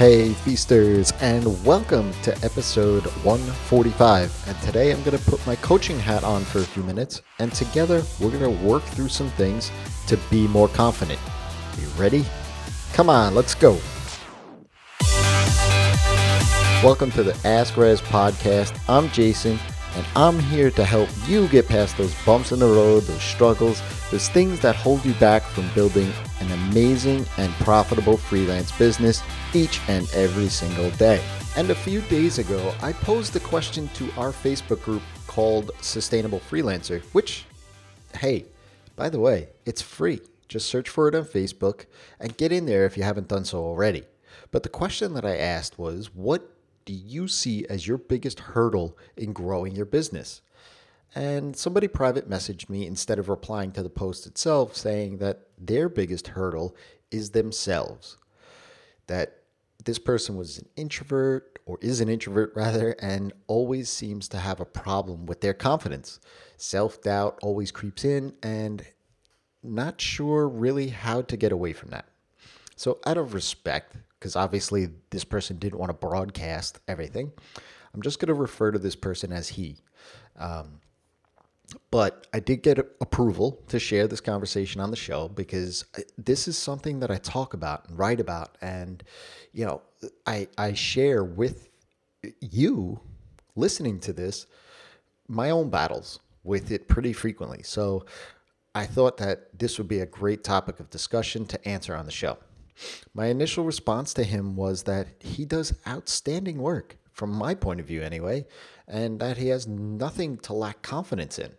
Hey, feasters, and welcome to episode 145. And today I'm going to put my coaching hat on for a few minutes, and together we're going to work through some things to be more confident. You ready? Come on, let's go. Welcome to the Ask Rez podcast. I'm Jason, and I'm here to help you get past those bumps in the road, those struggles, those things that hold you back from building an amazing and profitable freelance business each and every single day. And a few days ago, I posed a question to our Facebook group called Sustainable Freelancer, which, hey, by the way, it's free. Just search for it on Facebook and get in there if you haven't done so already. But the question that I asked was what do you see as your biggest hurdle in growing your business? And somebody private messaged me instead of replying to the post itself saying that their biggest hurdle is themselves. That this person was an introvert or is an introvert rather and always seems to have a problem with their confidence. Self doubt always creeps in and not sure really how to get away from that. So, out of respect, because obviously this person didn't want to broadcast everything, I'm just going to refer to this person as he. Um, but I did get approval to share this conversation on the show because this is something that I talk about and write about, and you know, I I share with you listening to this my own battles with it pretty frequently. So I thought that this would be a great topic of discussion to answer on the show. My initial response to him was that he does outstanding work, from my point of view anyway, and that he has nothing to lack confidence in.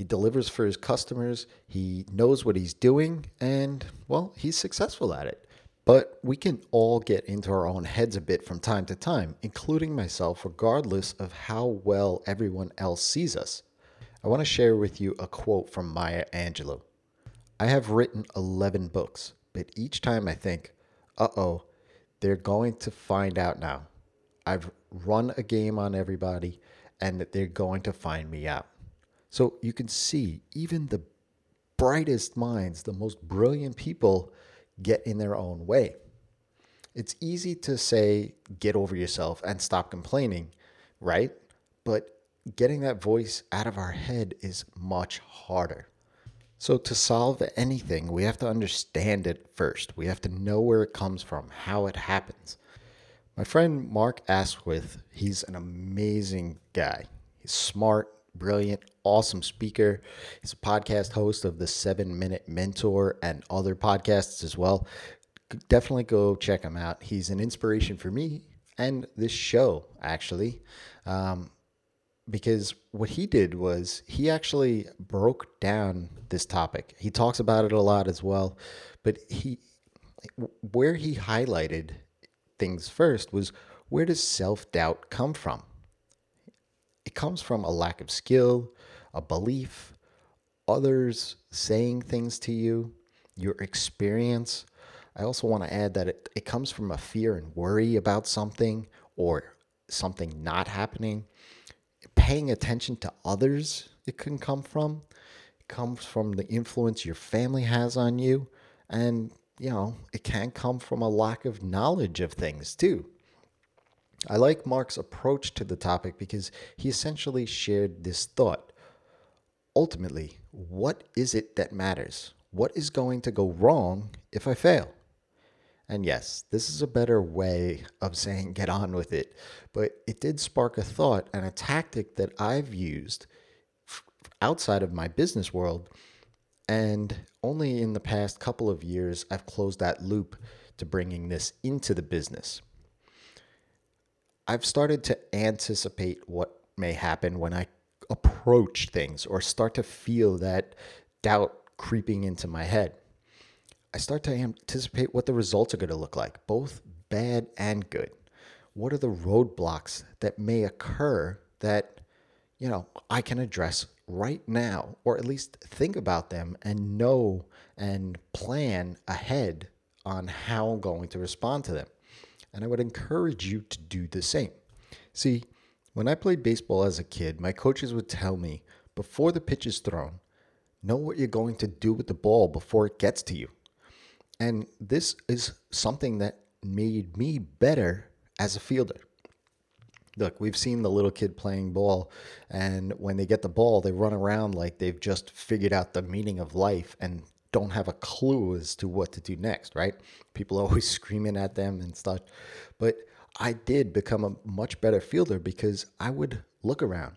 He delivers for his customers, he knows what he's doing, and, well, he's successful at it. But we can all get into our own heads a bit from time to time, including myself, regardless of how well everyone else sees us. I want to share with you a quote from Maya Angelou. I have written 11 books, but each time I think, uh oh, they're going to find out now. I've run a game on everybody and they're going to find me out. So you can see even the brightest minds, the most brilliant people get in their own way. It's easy to say, get over yourself and stop complaining, right? But getting that voice out of our head is much harder. So, to solve anything, we have to understand it first. We have to know where it comes from, how it happens. My friend Mark Asquith, he's an amazing guy. He's smart, brilliant, awesome speaker. He's a podcast host of the Seven Minute Mentor and other podcasts as well. Definitely go check him out. He's an inspiration for me and this show, actually. Um, because what he did was he actually broke down this topic. He talks about it a lot as well, but he where he highlighted things first was where does self-doubt come from? It comes from a lack of skill, a belief, others saying things to you, your experience. I also want to add that it, it comes from a fear and worry about something or something not happening. Paying attention to others, it can come from. It comes from the influence your family has on you. And, you know, it can come from a lack of knowledge of things too. I like Mark's approach to the topic because he essentially shared this thought. Ultimately, what is it that matters? What is going to go wrong if I fail? And yes, this is a better way of saying get on with it, but it did spark a thought and a tactic that I've used outside of my business world. And only in the past couple of years, I've closed that loop to bringing this into the business. I've started to anticipate what may happen when I approach things or start to feel that doubt creeping into my head. I start to anticipate what the results are going to look like, both bad and good. What are the roadblocks that may occur that, you know, I can address right now, or at least think about them and know and plan ahead on how I'm going to respond to them and I would encourage you to do the same. See, when I played baseball as a kid, my coaches would tell me before the pitch is thrown, know what you're going to do with the ball before it gets to you. And this is something that made me better as a fielder. Look, we've seen the little kid playing ball, and when they get the ball, they run around like they've just figured out the meaning of life and don't have a clue as to what to do next, right? People are always screaming at them and stuff. But I did become a much better fielder because I would look around,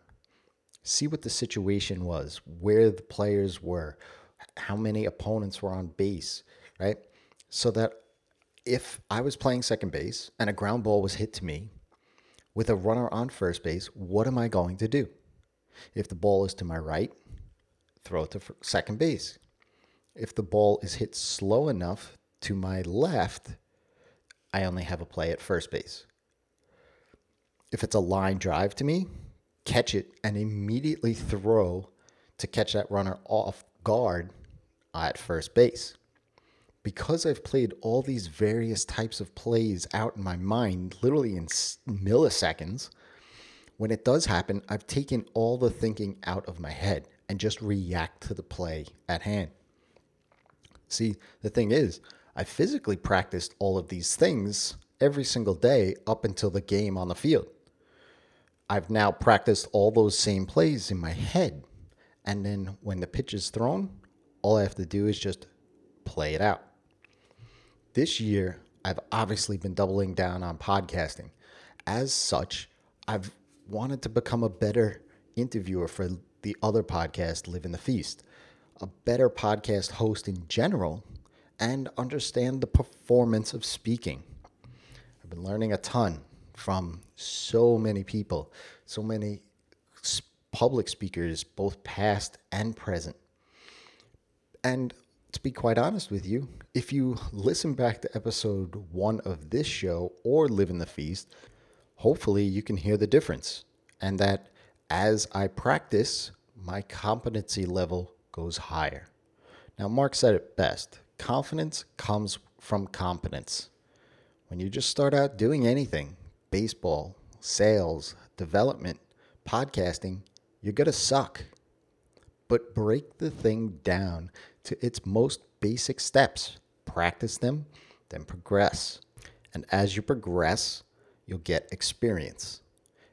see what the situation was, where the players were, how many opponents were on base, right? So that if I was playing second base and a ground ball was hit to me with a runner on first base, what am I going to do? If the ball is to my right, throw it to second base. If the ball is hit slow enough to my left, I only have a play at first base. If it's a line drive to me, catch it and immediately throw to catch that runner off guard at first base. Because I've played all these various types of plays out in my mind, literally in milliseconds, when it does happen, I've taken all the thinking out of my head and just react to the play at hand. See, the thing is, I physically practiced all of these things every single day up until the game on the field. I've now practiced all those same plays in my head. And then when the pitch is thrown, all I have to do is just play it out. This year, I've obviously been doubling down on podcasting. As such, I've wanted to become a better interviewer for the other podcast, Live in the Feast, a better podcast host in general, and understand the performance of speaking. I've been learning a ton from so many people, so many public speakers, both past and present. And to be quite honest with you, if you listen back to episode one of this show or Live in the Feast, hopefully you can hear the difference. And that as I practice, my competency level goes higher. Now, Mark said it best confidence comes from competence. When you just start out doing anything baseball, sales, development, podcasting you're going to suck. But break the thing down to its most basic steps. Practice them, then progress. And as you progress, you'll get experience.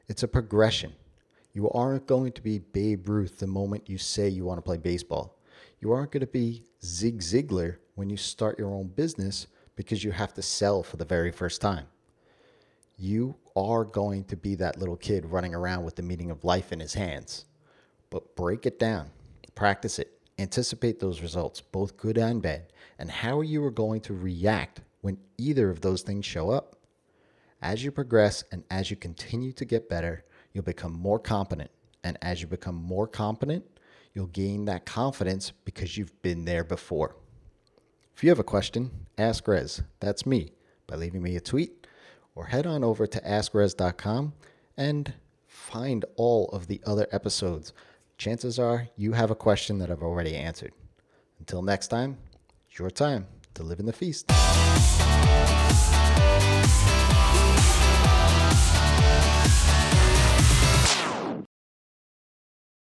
It's a progression. You aren't going to be Babe Ruth the moment you say you want to play baseball. You aren't going to be Zig Ziglar when you start your own business because you have to sell for the very first time. You are going to be that little kid running around with the meaning of life in his hands. But break it down, practice it, anticipate those results, both good and bad, and how you are going to react when either of those things show up. As you progress and as you continue to get better, you'll become more competent. And as you become more competent, you'll gain that confidence because you've been there before. If you have a question, ask Rez. That's me by leaving me a tweet or head on over to askrez.com and find all of the other episodes. Chances are you have a question that I've already answered. Until next time, it's your time to live in the feast.